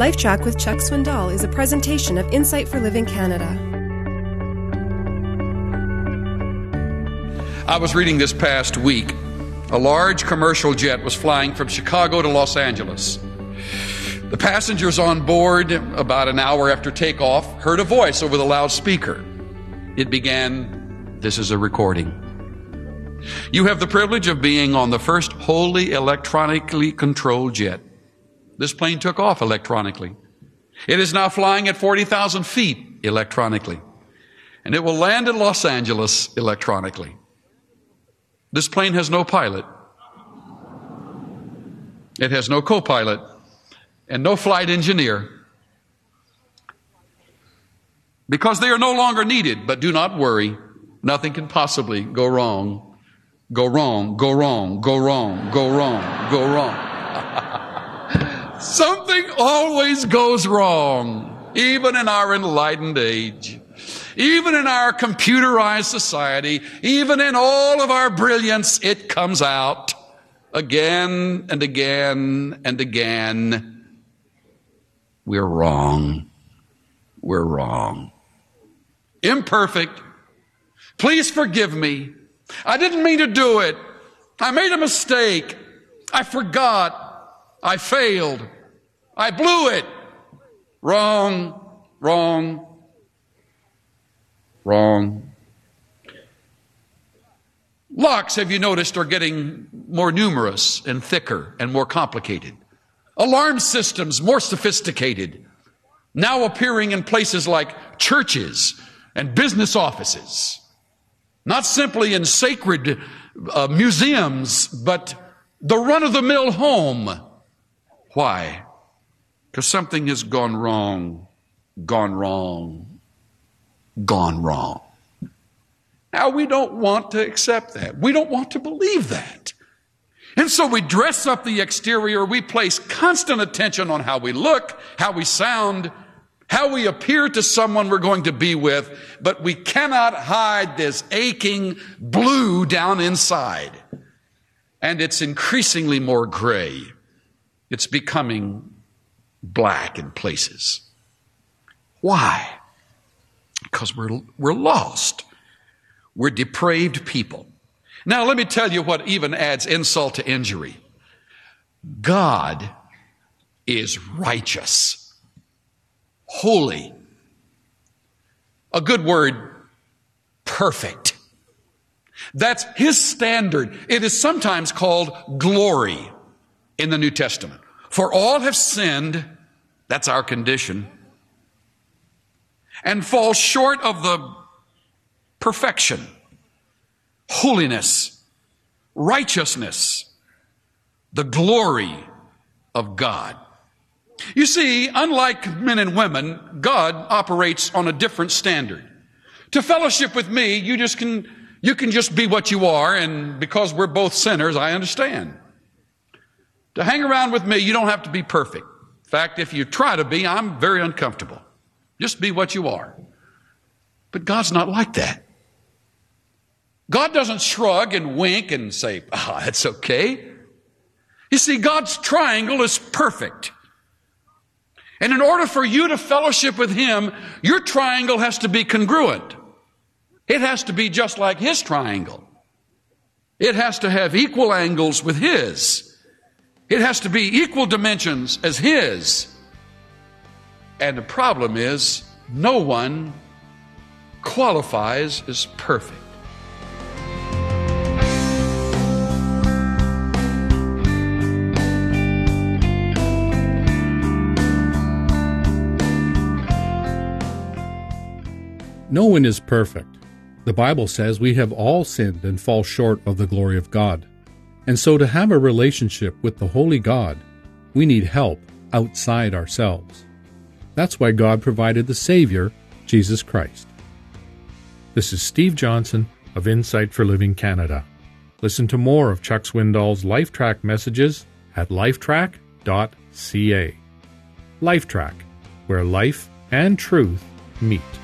LifeTrac with Chuck Swindoll is a presentation of Insight for Living Canada. I was reading this past week. A large commercial jet was flying from Chicago to Los Angeles. The passengers on board, about an hour after takeoff, heard a voice over the loudspeaker. It began, This is a recording. You have the privilege of being on the first wholly electronically controlled jet. This plane took off electronically. It is now flying at 40,000 feet electronically. And it will land in Los Angeles electronically. This plane has no pilot. It has no co pilot and no flight engineer. Because they are no longer needed, but do not worry. Nothing can possibly go wrong. Go wrong, go wrong, go wrong, go wrong, go wrong. Something always goes wrong, even in our enlightened age, even in our computerized society, even in all of our brilliance, it comes out again and again and again. We're wrong. We're wrong. Imperfect. Please forgive me. I didn't mean to do it. I made a mistake. I forgot. I failed. I blew it. Wrong, wrong, wrong. Locks, have you noticed, are getting more numerous and thicker and more complicated. Alarm systems, more sophisticated, now appearing in places like churches and business offices. Not simply in sacred uh, museums, but the run of the mill home why? Because something has gone wrong, gone wrong, gone wrong. Now, we don't want to accept that. We don't want to believe that. And so we dress up the exterior. We place constant attention on how we look, how we sound, how we appear to someone we're going to be with, but we cannot hide this aching blue down inside. And it's increasingly more gray. It's becoming black in places. Why? Because we're, we're lost. We're depraved people. Now, let me tell you what even adds insult to injury. God is righteous, holy. A good word, perfect. That's his standard. It is sometimes called glory in the New Testament. For all have sinned, that's our condition, and fall short of the perfection, holiness, righteousness, the glory of God. You see, unlike men and women, God operates on a different standard. To fellowship with me, you just can, you can just be what you are, and because we're both sinners, I understand. To hang around with me, you don't have to be perfect. In fact, if you try to be, I'm very uncomfortable. Just be what you are. But God's not like that. God doesn't shrug and wink and say, ah, oh, that's okay. You see, God's triangle is perfect. And in order for you to fellowship with Him, your triangle has to be congruent. It has to be just like His triangle. It has to have equal angles with His. It has to be equal dimensions as His. And the problem is, no one qualifies as perfect. No one is perfect. The Bible says we have all sinned and fall short of the glory of God. And so, to have a relationship with the Holy God, we need help outside ourselves. That's why God provided the Savior, Jesus Christ. This is Steve Johnson of Insight for Living Canada. Listen to more of Chuck Swindoll's LifeTrac messages at lifetrac.ca. LifeTrac, where life and truth meet.